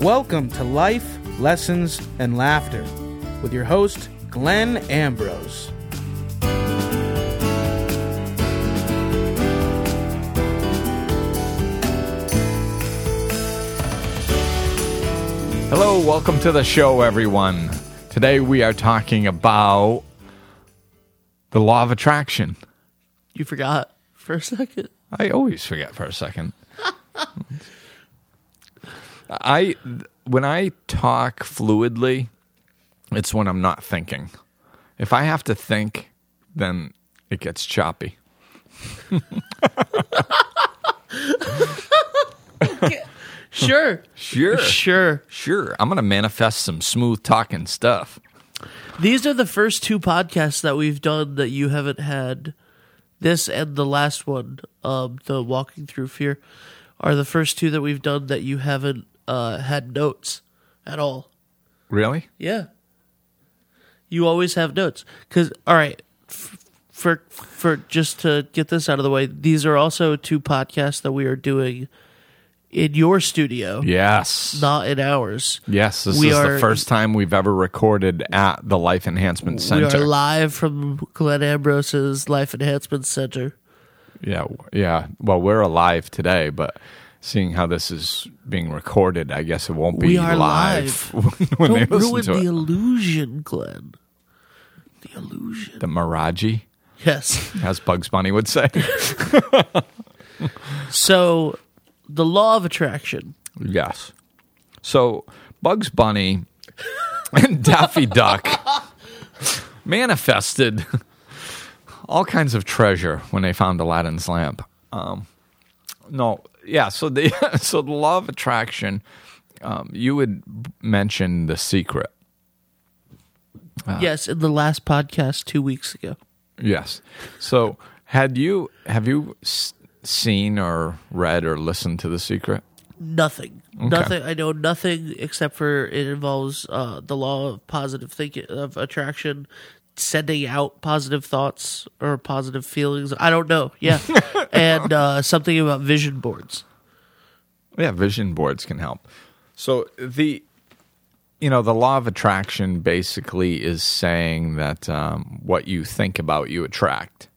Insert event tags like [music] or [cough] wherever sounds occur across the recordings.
Welcome to Life, Lessons, and Laughter with your host, Glenn Ambrose. Hello, welcome to the show, everyone. Today we are talking about the law of attraction. You forgot for a second. I always forget for a second. I when I talk fluidly, it's when I'm not thinking. If I have to think, then it gets choppy. Sure. Sure. Sure. Sure. I'm going to manifest some smooth talking stuff. These are the first two podcasts that we've done that you haven't had. This and the last one, um, the Walking Through Fear, are the first two that we've done that you haven't uh, had notes at all. Really? Yeah. You always have notes. Because, all right, f- for, for just to get this out of the way, these are also two podcasts that we are doing in your studio, Yes. not in ours. Yes, this We is are- the first time we've ever recorded at the Life Enhancement Center. We are live from Glenn Ambrose's Life Enhancement Center. Yeah, yeah. Well, we're alive today, but seeing how this is being recorded, I guess it won't be We are live [laughs] when Don't ruin listen to the it. illusion, Glenn. The illusion. The mirage. Yes. [laughs] as Bugs Bunny would say. [laughs] So, the law of attraction. yes. So Bugs Bunny and Daffy Duck manifested all kinds of treasure when they found Aladdin's lamp. Um, no, yeah. So the [laughs] so the law of attraction. Um, you would mention the secret. Ah. Yes, in the last podcast two weeks ago. Yes. So had you have you s- seen or read or listened to the secret? Nothing. Nothing. I know nothing except for it involves uh, the law of positive thinking, of attraction, sending out positive thoughts or positive feelings. I don't know. Yeah. [laughs] and uh, something about vision boards. Yeah, vision boards can help. So the you know the law of attraction basically is saying that um, what you think about you attract.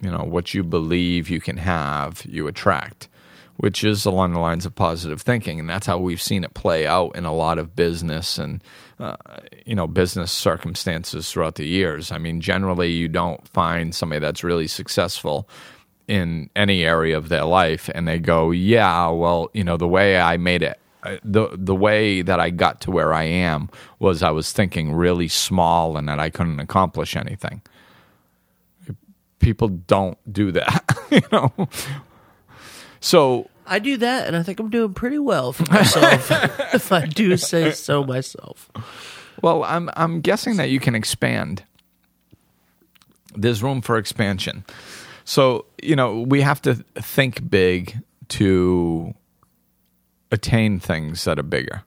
You know what you believe you can have, you attract, which is along the lines of positive thinking, and that's how we've seen it play out in a lot of business and uh, you know business circumstances throughout the years. I mean, generally you don't find somebody that's really successful in any area of their life and they go yeah well you know the way i made it the the way that i got to where i am was i was thinking really small and that i couldn't accomplish anything people don't do that [laughs] you know so I do that, and I think I'm doing pretty well for myself, [laughs] [laughs] if I do say so myself. well i'm i'm guessing that you can expand. There's room for expansion. So you know we have to think big to attain things that are bigger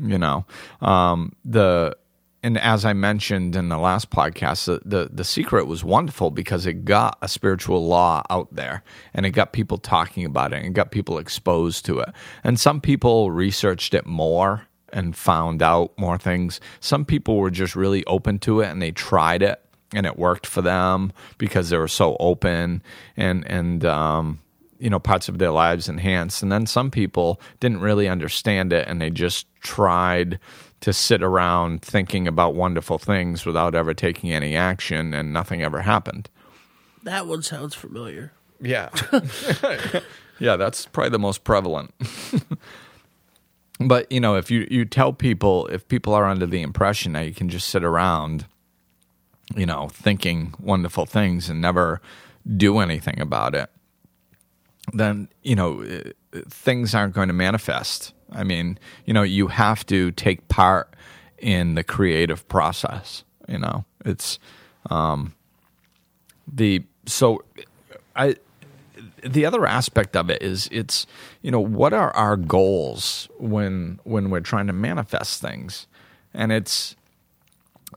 you know? Um, the and as i mentioned in the last podcast the, the the secret was wonderful because it got a spiritual law out there and it got people talking about it and got people exposed to it. And some people researched it more and found out more things. Some people were just really open to it and they tried it and it worked for them because they were so open and and um, you know parts of their lives enhanced. And then some people didn't really understand it and they just tried to sit around thinking about wonderful things without ever taking any action and nothing ever happened. That one sounds familiar. yeah. [laughs] Yeah that's probably the most prevalent. [laughs] But you know if you you tell people if people are under the impression that you can just sit around you know thinking wonderful things and never do anything about it then you know things aren't going to manifest. I mean you know you have to take part in the creative process you know? It's um the so i the other aspect of it is it's you know what are our goals when when we're trying to manifest things? And it's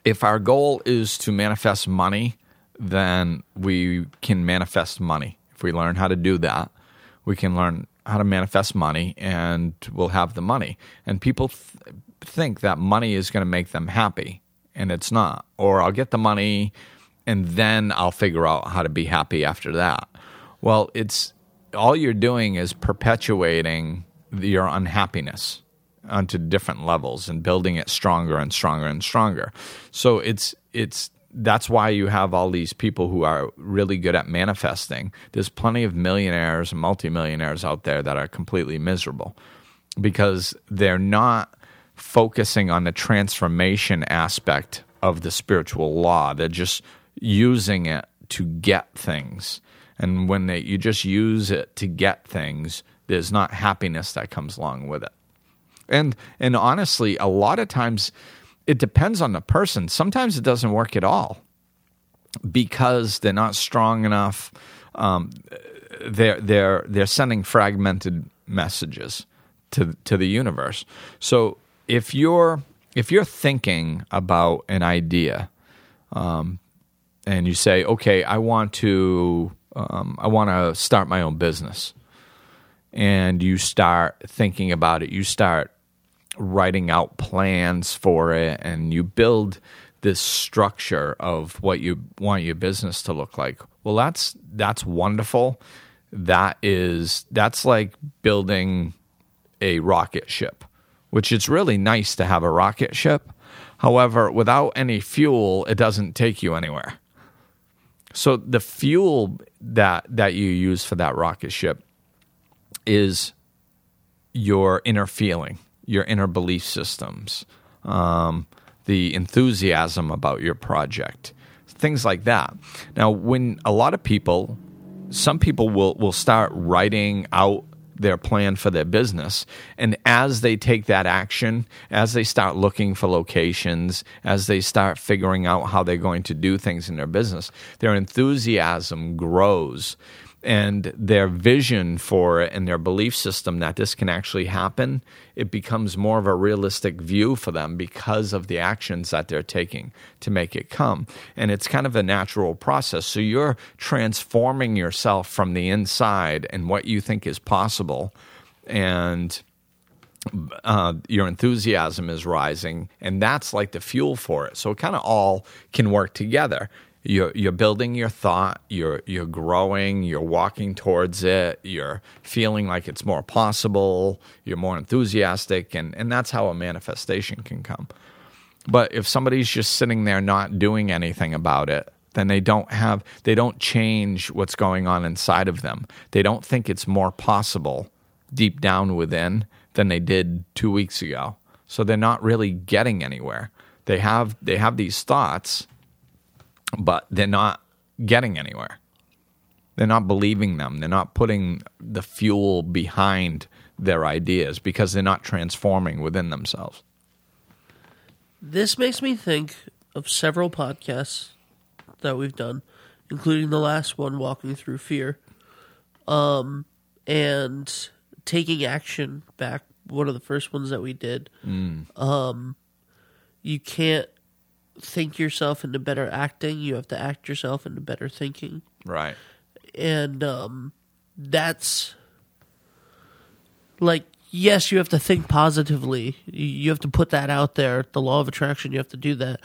if our goal is to manifest money then we can manifest money. If we learn how to do that we can learn how to manifest money and we'll have the money. And people th- think that money is going to make them happy, and it's not. Or I'll get the money and then I'll figure out how to be happy after that. Well, it's all you're doing is perpetuating your unhappiness onto different levels and building it stronger and stronger and stronger. So it's it's that's why you have all these people who are really good at manifesting. There's plenty of millionaires and multimillionaires out there that are completely miserable because they're not focusing on the transformation aspect of the spiritual law. They're just using it to get things. And when they, you just use it to get things, there's not happiness that comes along with it. And and honestly, a lot of times it depends on the person. Sometimes it doesn't work at all because they're not strong enough. Um, they're they're they're sending fragmented messages to to the universe. So if you're if you're thinking about an idea, um, and you say, okay, I want to um, I want to start my own business, and you start thinking about it, you start writing out plans for it and you build this structure of what you want your business to look like. Well, that's that's wonderful. That is that's like building a rocket ship, which it's really nice to have a rocket ship. However, without any fuel, it doesn't take you anywhere. So the fuel that that you use for that rocket ship is your inner feeling your inner belief systems, um, the enthusiasm about your project, things like that. Now, when a lot of people, some people will, will start writing out their plan for their business. And as they take that action, as they start looking for locations, as they start figuring out how they're going to do things in their business, their enthusiasm grows and their vision for it and their belief system that this can actually happen, it becomes more of a realistic view for them because of the actions that they're taking to make it come. And it's kind of a natural process. So you're transforming yourself from the inside and what you think is possible. And uh, your enthusiasm is rising, and that's like the fuel for it. So it kind of all can work together you're you're building your thought you're you're growing you're walking towards it you're feeling like it's more possible you're more enthusiastic and and that's how a manifestation can come. But if somebody's just sitting there not doing anything about it then they don't have they don't change what's going on inside of them. They don't think it's more possible deep down within than they did 2 weeks ago. So they're not really getting anywhere. They have they have these thoughts but they're not getting anywhere. They're not believing them. They're not putting the fuel behind their ideas because they're not transforming within themselves. This makes me think of several podcasts that we've done, including the last one, Walking Through Fear, um, and taking action back. One of the first ones that we did. Mm. Um, you can't think yourself into better acting. You have to act yourself into better thinking. Right. And um, that's like yes, you have to think positively. You have to put that out there. The law of attraction, you have to do that.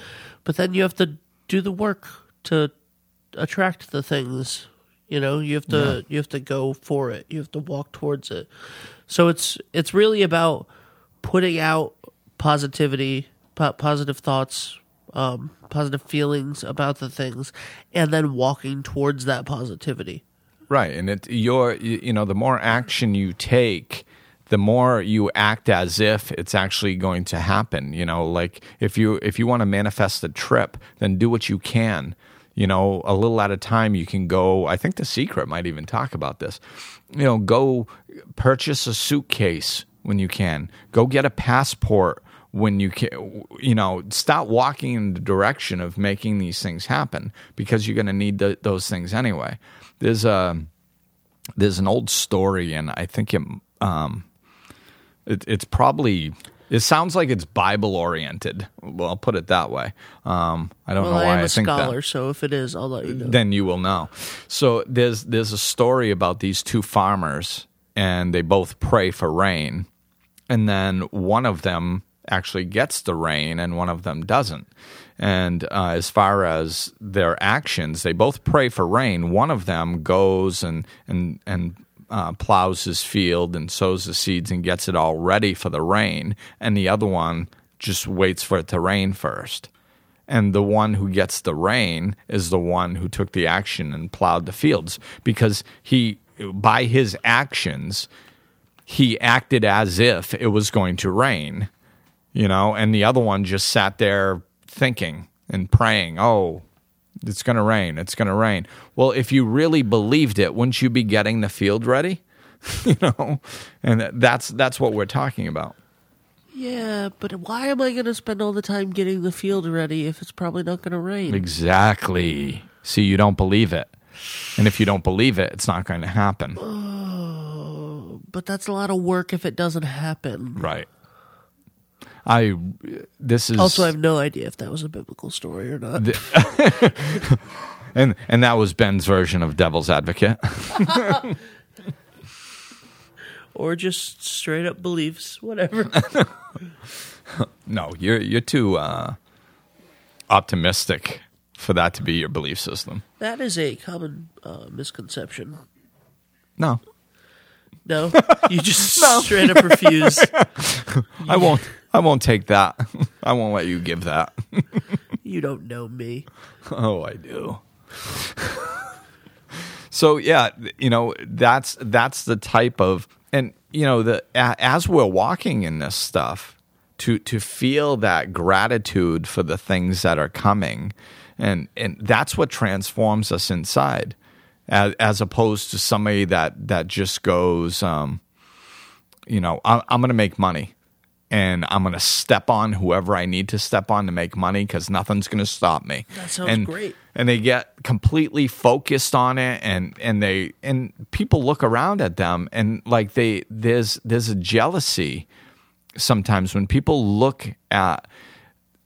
But then you have to do the work to attract the things. You know, you have to yeah. you have to go for it. You have to walk towards it. So it's it's really about putting out positivity, po- positive thoughts, um, positive feelings about the things, and then walking towards that positivity. Right, and it your you know the more action you take, the more you act as if it's actually going to happen. You know, like if you if you want to manifest a trip, then do what you can. You know, a little at a time. You can go. I think the secret might even talk about this. You know, go purchase a suitcase when you can. Go get a passport when you can, you know, stop walking in the direction of making these things happen because you're going to need the, those things anyway. There's a there's an old story, and I think it, um, it it's probably it sounds like it's Bible oriented. Well, I'll put it that way. Um, I don't well, know why I am a I think scholar, that. so if it is, I'll let you know. Then you will know. So there's there's a story about these two farmers and they both pray for rain. And then one of them actually gets the rain and one of them doesn't. And uh, as far as their actions, they both pray for rain. One of them goes and and and uh, plows his field and sows the seeds and gets it all ready for the rain, and the other one just waits for it to rain first. And the one who gets the rain is the one who took the action and plowed the fields because he, by his actions, he acted as if it was going to rain, you know, and the other one just sat there thinking and praying, oh, it's going to rain, it's going to rain. Well, if you really believed it, wouldn't you be getting the field ready? [laughs] you know, and that's that's what we're talking about. Yeah, but why am I going to spend all the time getting the field ready if it's probably not going to rain? Exactly. See, you don't believe it. And if you don't believe it, it's not going to happen. Oh, but that's a lot of work if it doesn't happen. Right. I this is Also, I have no idea if that was a biblical story or not. [laughs] and and that was Ben's version of devil's advocate. [laughs] or just straight up beliefs, whatever. [laughs] no, you're you're too uh, optimistic for that to be your belief system. that is a common uh, misconception. No, No, [laughs] you just straight up refuse. [laughs] I won't. I won't take that. [laughs] I won't let you give that. You don't know me. Oh, I do. so yeah, you know that's that's the type of and you know the as we're walking in this stuff to to feel that gratitude for the things that are coming and and that's what transforms us inside as, as opposed to somebody that that just goes um you know I'm, I'm going to make money and I'm going to step on whoever I need to step on to make money because nothing's going to stop me. That sounds and, great. And they get completely focused on it, and and they and people look around at them and like they there's there's a jealousy sometimes when people look at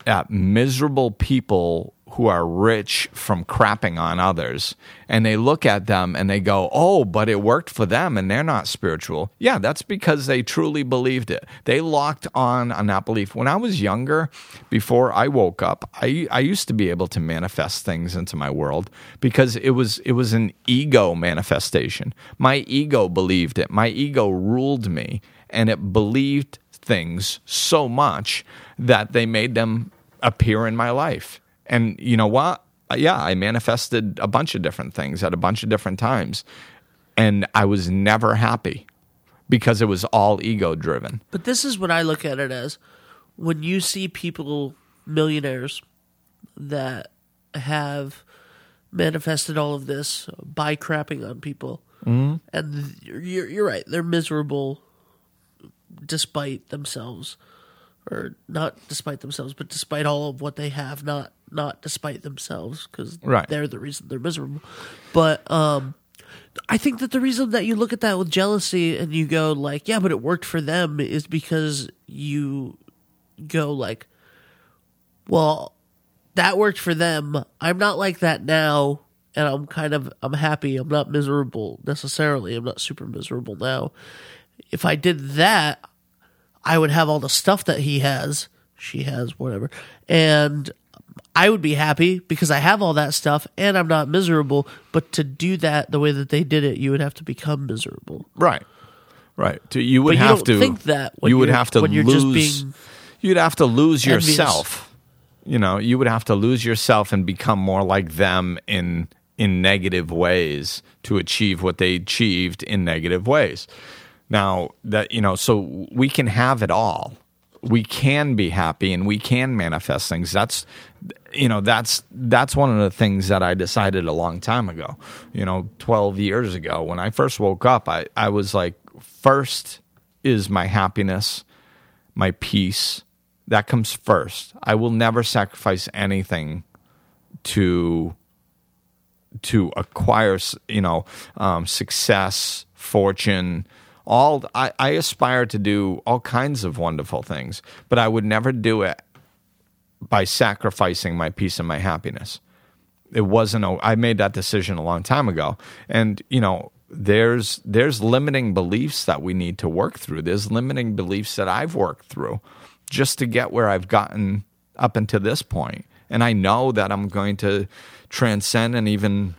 at miserable people who are rich from crapping on others and they look at them and they go oh but it worked for them and they're not spiritual. Yeah that's because they truly believed it. They locked on on that belief. When i was younger before i woke up i i used to be able to manifest things into my world because it was it was an ego manifestation. My ego believed it. My ego ruled me and it believed things so much that they made them appear in my life. And you know what? Yeah, I manifested a bunch of different things at a bunch of different times. And I was never happy because it was all ego driven. But this is what I look at it as when you see people, millionaires, that have manifested all of this by crapping on people. Mm-hmm. And you're, you're right, they're miserable despite themselves. Or not despite themselves, but despite all of what they have, not not despite themselves, because Right. they're the reason they're miserable. But um, I think that the reason that you look at that with jealousy and you go like, yeah, but it worked for them is because you go like, well, that worked for them. I'm not like that now, and I'm kind of I'm happy. I'm not miserable necessarily. I'm not super miserable now. If I did that, I would have all the stuff that he has, she has, whatever, and I would be happy because I have all that stuff and I'm not miserable. But to do that the way that they did it, you would have to become miserable. Right. Right. You would But you have don't to think that when you would have to when you're lose just being you'd have to lose envious. yourself. You know, you would have to lose yourself and become more like them in in negative ways to achieve what they achieved in negative ways. Now that you know, so we can have it all. We can be happy and we can manifest things. That's you know, that's that's one of the things that I decided a long time ago. You know, 12 years ago when I first woke up, I I was like first is my happiness, my peace. That comes first. I will never sacrifice anything to to acquire, you know, um, success, fortune. All I, I aspire to do all kinds of wonderful things, but I would never do it by sacrificing my peace and my happiness. It wasn't. A, I made that decision a long time ago, and you know, there's there's limiting beliefs that we need to work through. There's limiting beliefs that I've worked through just to get where I've gotten up until this point. And I know that I'm going to transcend and even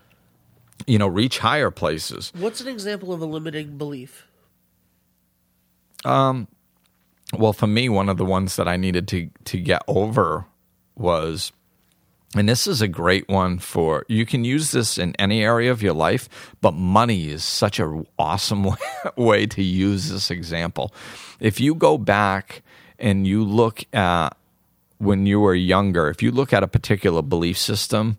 you know reach higher places. What's an example of a limiting belief? Um well for me one of the ones that I needed to to get over was and this is a great one for you can use this in any area of your life, but money is such an awesome [laughs] way, way to use this example. If you go back and you look at when you were younger, if you look at a particular belief system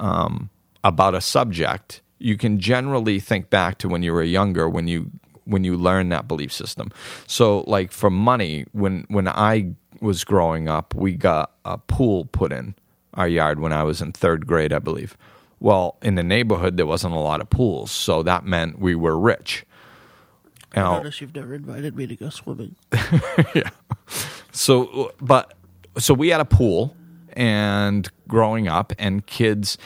um, about a subject, you can generally think back to when you were younger when you when you learn that belief system. So, like for money, when when I was growing up, we got a pool put in our yard when I was in third grade, I believe. Well, in the neighborhood, there wasn't a lot of pools, so that meant we were rich. Now, notice you've never invited me to go swimming. [laughs] yeah. So, but so we had a pool, and growing up, and kids,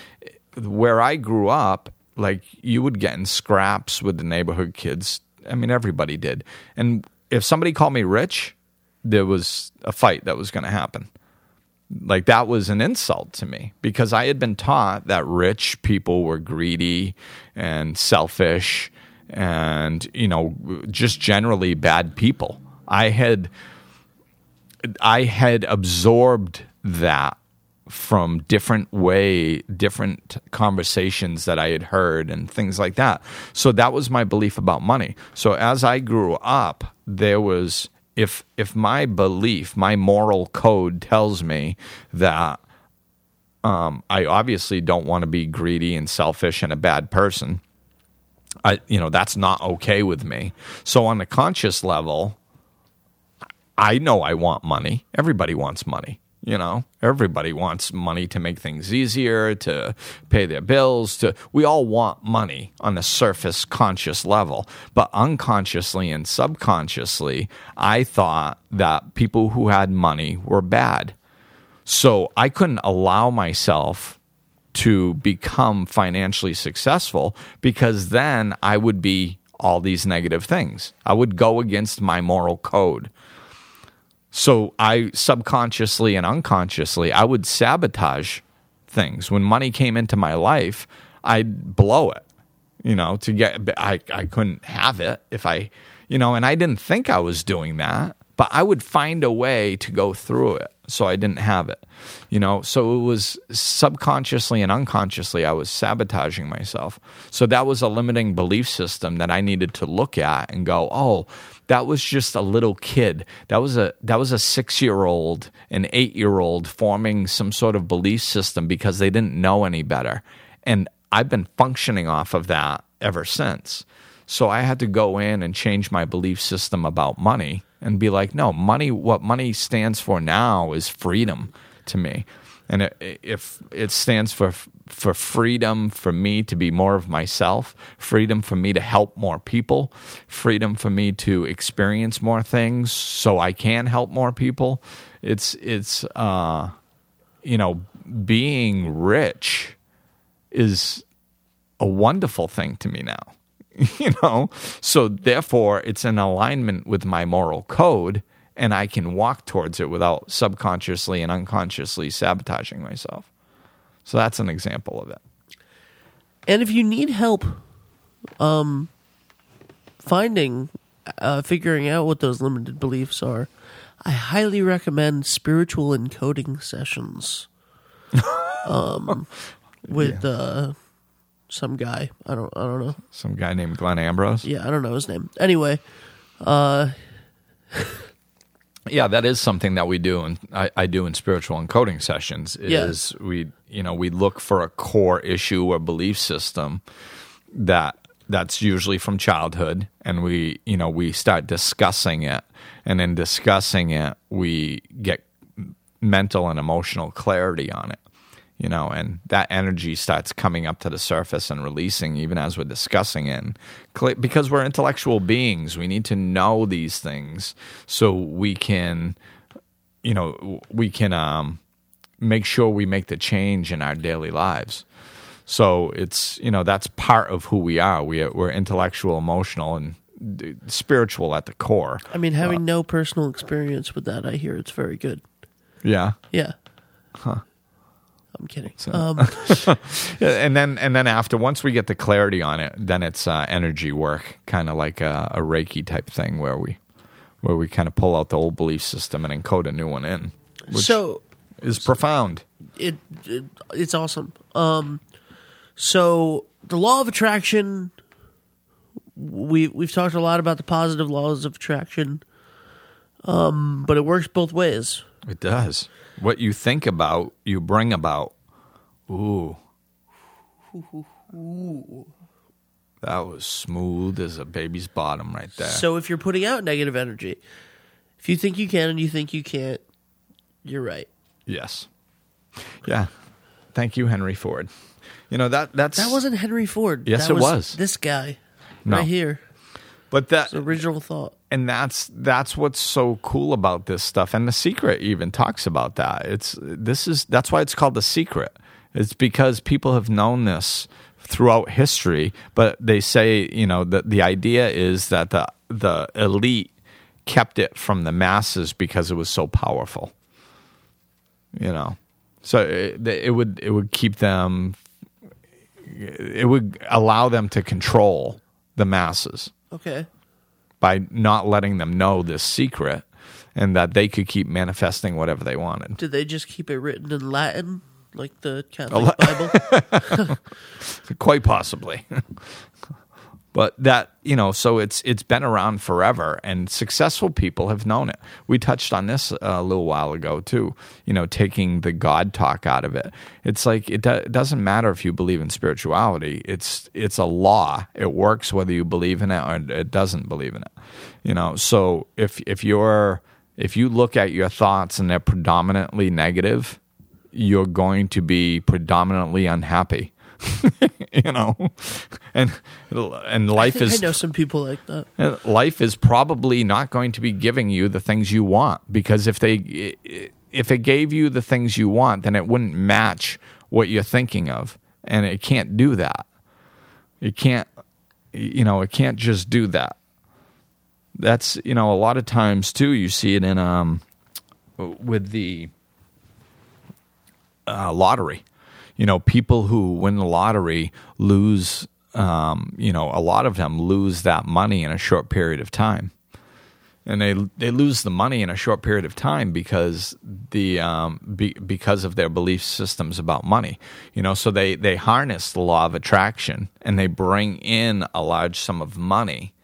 where I grew up, like you would get in scraps with the neighborhood kids. I mean, everybody did. And if somebody called me rich, there was a fight that was going to happen like that was an insult to me because I had been taught that rich people were greedy and selfish and you know just generally bad people. I had I had absorbed that from different way different conversations that I had heard and things like that. So that was my belief about money. So as I grew up there was if if my belief, my moral code tells me that um, I obviously don't want to be greedy and selfish and a bad person, I you know that's not okay with me. So on the conscious level, I know I want money. Everybody wants money. You know, everybody wants money to make things easier, to pay their bills, to we all want money on the surface conscious level. But unconsciously and subconsciously, I thought that people who had money were bad. So I couldn't allow myself to become financially successful because then I would be all these negative things. I would go against my moral code. So I subconsciously and unconsciously, I would sabotage things. When money came into my life, I'd blow it, you know, to get, I, I couldn't have it if I, you know, and I didn't think I was doing that, but I would find a way to go through it so I didn't have it, you know. So it was subconsciously and unconsciously, I was sabotaging myself. So that was a limiting belief system that I needed to look at and go, oh, that was just a little kid. That was a that was a six year old, an eight year old forming some sort of belief system because they didn't know any better. And I've been functioning off of that ever since. So I had to go in and change my belief system about money and be like, no, money. What money stands for now is freedom to me, and if it stands for for freedom for me to be more of myself, freedom for me to help more people, freedom for me to experience more things so I can help more people. It's it's uh you know, being rich is a wonderful thing to me now. [laughs] you know, so therefore it's in alignment with my moral code and I can walk towards it without subconsciously and unconsciously sabotaging myself. So that's an example of it. And if you need help um, finding, uh, figuring out what those limited beliefs are, I highly recommend spiritual encoding sessions [laughs] um, with yeah. uh, some guy. I don't. I don't know. Some guy named Glenn Ambrose. Yeah, I don't know his name. Anyway, uh, [laughs] yeah, that is something that we do, and I, I, do in spiritual encoding sessions. Is yeah. we you know we look for a core issue or belief system that that's usually from childhood, and we you know we start discussing it, and in discussing it, we get mental and emotional clarity on it you know, and that energy starts coming up to the surface and releasing even as we're discussing it. Because we're intellectual beings, we need to know these things so we can, you know, we can um, make sure we make the change in our daily lives. So it's you know that's part of who we are. We we're intellectual, emotional, and spiritual at the core. I mean, having no personal experience with that, I hear it's very good. Yeah. Yeah. I'm kidding. Um, [laughs] and then and then after once we get the clarity on it, then it's uh, energy work, kind of like a, a Reiki type thing, where we where we kind of pull out the old belief system and encode a new one in, so is profound. it, it it's awesome. Um, so the law of attraction. We we've talked a lot about the positive laws of attraction, um, but it works both ways. It does. What you think about, you bring about. Ooh. Ooh. That was smooth as a baby's bottom right there. So if you're putting out negative energy, if you think you can and you think you can't, you're right. yes. Yeah. Thank you, Henry Ford. You know that that's That wasn't Henry Ford. Yes, That it was. This guy No. right here. but that It's original thought. And that's that's what's so cool about this stuff. And the secret even talks about that. It's this is that's why it's called the secret. It's because people have known this throughout history but they say you know that the idea is that the the elite kept it from the masses because it was so powerful you know? So it, it would it would keep them it would allow them to control the masses. Okay. By not letting them know this secret and that they could keep manifesting whatever they wanted. Did they just keep it written in Latin, like the Catholic Bible? [laughs] Quite possibly. [laughs] but that, you know, so it's it's been around forever and successful people have known it. We touched on this uh, a little while ago too, you know, taking the god talk out of it. It's like it, do, it doesn't matter if you believe in spirituality. It's it's a law. It works whether you believe in it or it doesn't believe in it. You know, so if if you're if you look at your thoughts and they're predominantly negative, you're going to be predominantly unhappy. [laughs] you know, and and I life I is know some people like that. uh, life is probably not going to be giving you the things you want because if they if it gave you the things you want then it wouldn't match what you're thinking of and it can't do that. It can't you know it can't just do that. That's you know a lot of times too you see it in um with the uh, lottery you know people who win the lottery lose um, you know a lot of them lose that money in a short period of time. And they they lose the money in a short period of time because the um, be, because of their belief systems about money you know? So they they harness the law of attraction and they bring in a large sum of money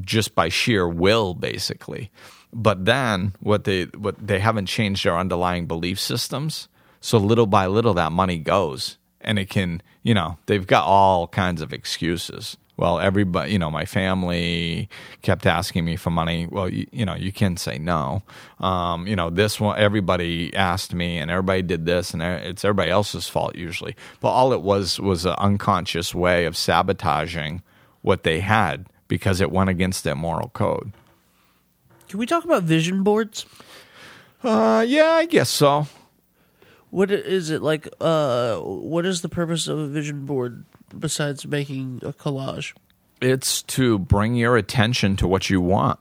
just by sheer will basically. But then what they what they haven't changed their underlying belief systems so little by little that money goes and it can you know they've got all kinds of excuses. Well everybody you know my family kept asking me for money. Well you, you know you can say no. Um, you know this one everybody asked me and everybody did this and it's everybody else's fault usually. But all it was was an unconscious way of sabotaging what they had because it went against their moral code. Can we talk about vision boards? uh, yeah i guess so What is it like? Uh, what is the purpose of a vision board besides making a collage? it's to bring your attention to what you want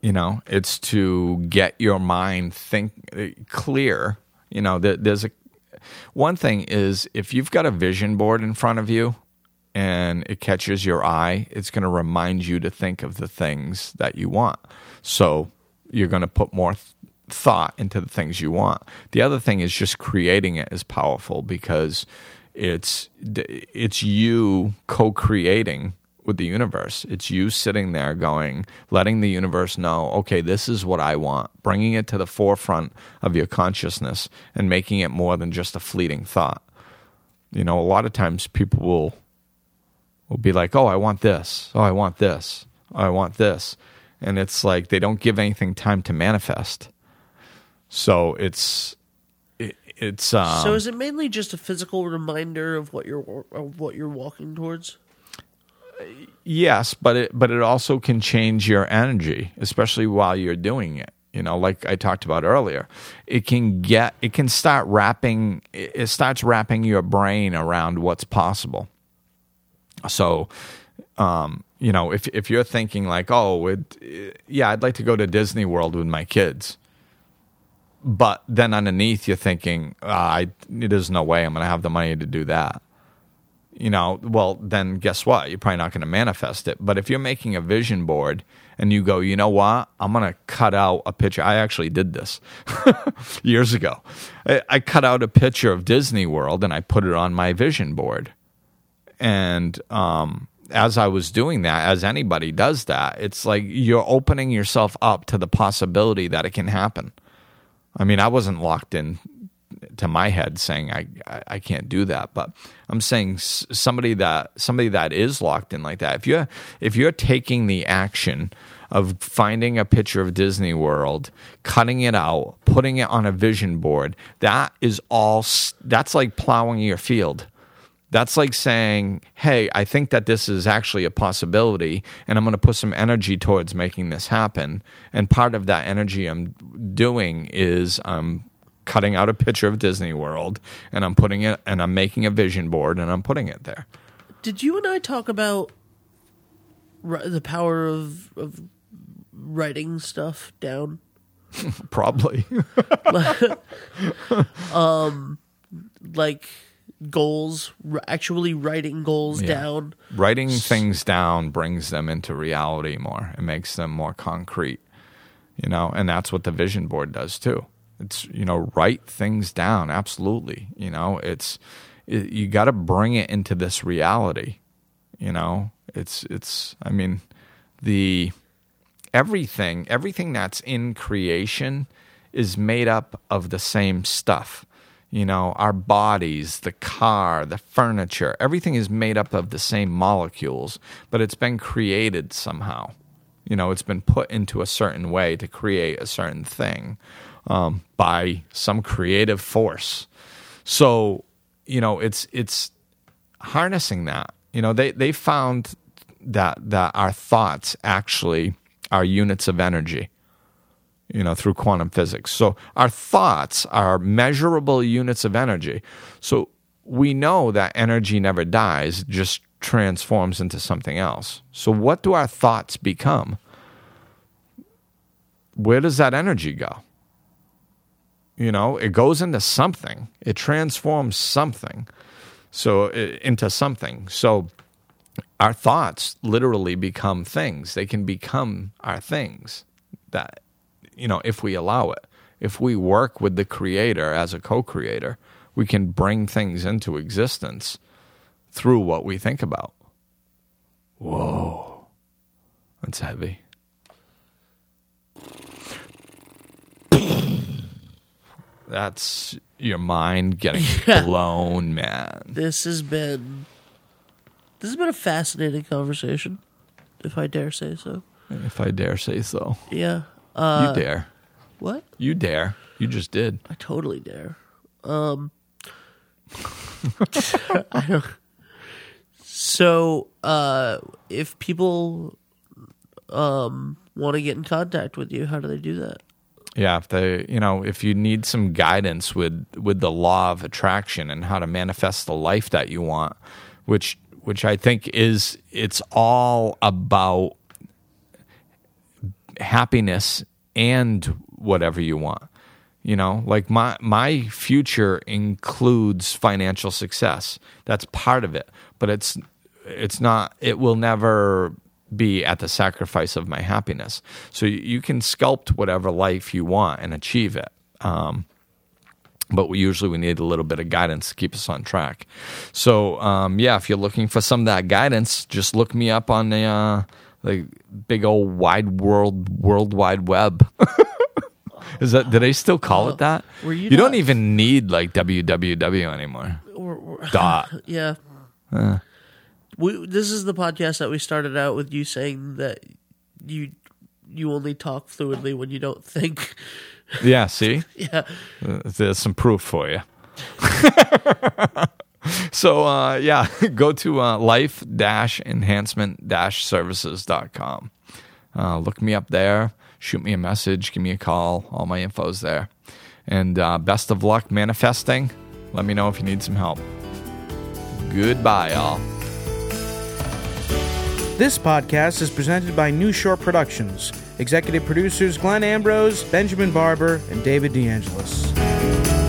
you know it's to get your mind think uh, clear you know there, there's a one thing is if you've got a vision board in front of you and it catches your eye it's going to remind you to think of the things that you want so you're going to put more thought into the things you want the other thing is just creating it is powerful because it's it's you co-creating with the universe. It's you sitting there going, letting the universe know, okay, this is what I want, bringing it to the forefront of your consciousness and making it more than just a fleeting thought. You know, a lot of times people will will be like, "Oh, I want this. Oh, I want this. Oh, I want this." And it's like they don't give anything time to manifest. So it's it, it's um, so is it mainly just a physical reminder of what you're of what you're walking towards? Yes, but it but it also can change your energy, especially while you're doing it. you know like i talked about earlier it can get it can start wrapping it starts wrapping your brain around what's possible so um, you know if if you're thinking like oh it, yeah i'd like to go to disney world with my kids but then underneath you're thinking uh, I, there's no way i'm going to have the money to do that you know well then guess what you're probably not going to manifest it but if you're making a vision board and you go, you know what? I'm going to cut out a picture. I actually did this [laughs] years ago. I, I, cut out a picture of Disney World and I put it on my vision board. And um, as I was doing that, as anybody does that, it's like you're opening yourself up to the possibility that it can happen. I mean, I wasn't locked in to my head saying I, I, I can't do that, but I'm saying somebody that somebody that is locked in like that. If you if you're taking the action of finding a picture of Disney World, cutting it out, putting it on a vision board, that is all. That's like plowing your field. That's like saying, hey, I think that this is actually a possibility, and I'm going to put some energy towards making this happen. And part of that energy I'm doing is I'm cutting out a picture of Disney World and I'm putting it and I'm making a vision board and I'm putting it there. Did you and I talk about the power of of writing stuff down? [laughs] Probably. [laughs] [laughs] um like goals actually writing goals yeah. down writing things down brings them into reality more it makes them more concrete you know and that's what the vision board does too it's you know write things down. Absolutely, you know it's it, you got to bring it into this reality. You know it's it's. I mean the everything everything that's in creation is made up of the same stuff. You know, our bodies, the car, the furniture, everything is made up of the same molecules, but it's been created somehow. You know, it's been put into a certain way to create a certain thing um, by some creative force. So, you know, it's it's harnessing that. You know, they they found that that our thoughts actually are units of energy. You know, through quantum physics. So our thoughts are measurable units of energy. So we know that energy never dies, just transforms into something else. So what do our thoughts become? Where does that energy go? You know, it goes into something. It transforms something. So into something. So our thoughts literally become things. They can become our things that you know, if we allow it. If we work with the creator as a co-creator, we can bring things into existence through what we think about. Whoa. That's heavy. That's your mind getting [laughs] blown, man. This has been this has been a fascinating conversation, if I dare say so. If I dare say so. Yeah. Uh, you dare. What? You dare. You just did. I totally dare. Um [laughs] I don't so uh if people um want to get in contact with you, how do they do that? Yeah, if they, you know, if you need some guidance with with the law of attraction and how to manifest the life that you want, which which I think is it's all about happiness and whatever you want. You know, like my my future includes financial success. That's part of it, but it's it's not it will never be at the sacrifice of my happiness. So you can sculpt whatever life you want and achieve it. Um, but we usually we need a little bit of guidance to keep us on track. So um, yeah, if you're looking for some of that guidance, just look me up on the uh, the big old wide world world wide web. [laughs] Is that do they still call it that? you, you don't even need like www anymore. [laughs] Dot. Yeah. Uh we, this is the podcast that we started out with you saying that you you only talk fluidly when you don't think. Yeah, see? [laughs] yeah. Uh, there's some proof for you. [laughs] so, uh, yeah, [laughs] go to uh, life enhancement services.com. Uh, look me up there. shoot me a message, give me a call. All my info's there. And uh, best of luck manifesting. Let me know if you need some help. Goodbye, y'all. This podcast is presented by New Shore Productions. Executive producers Glenn Ambrose, Benjamin Barber, and David DeAngelis.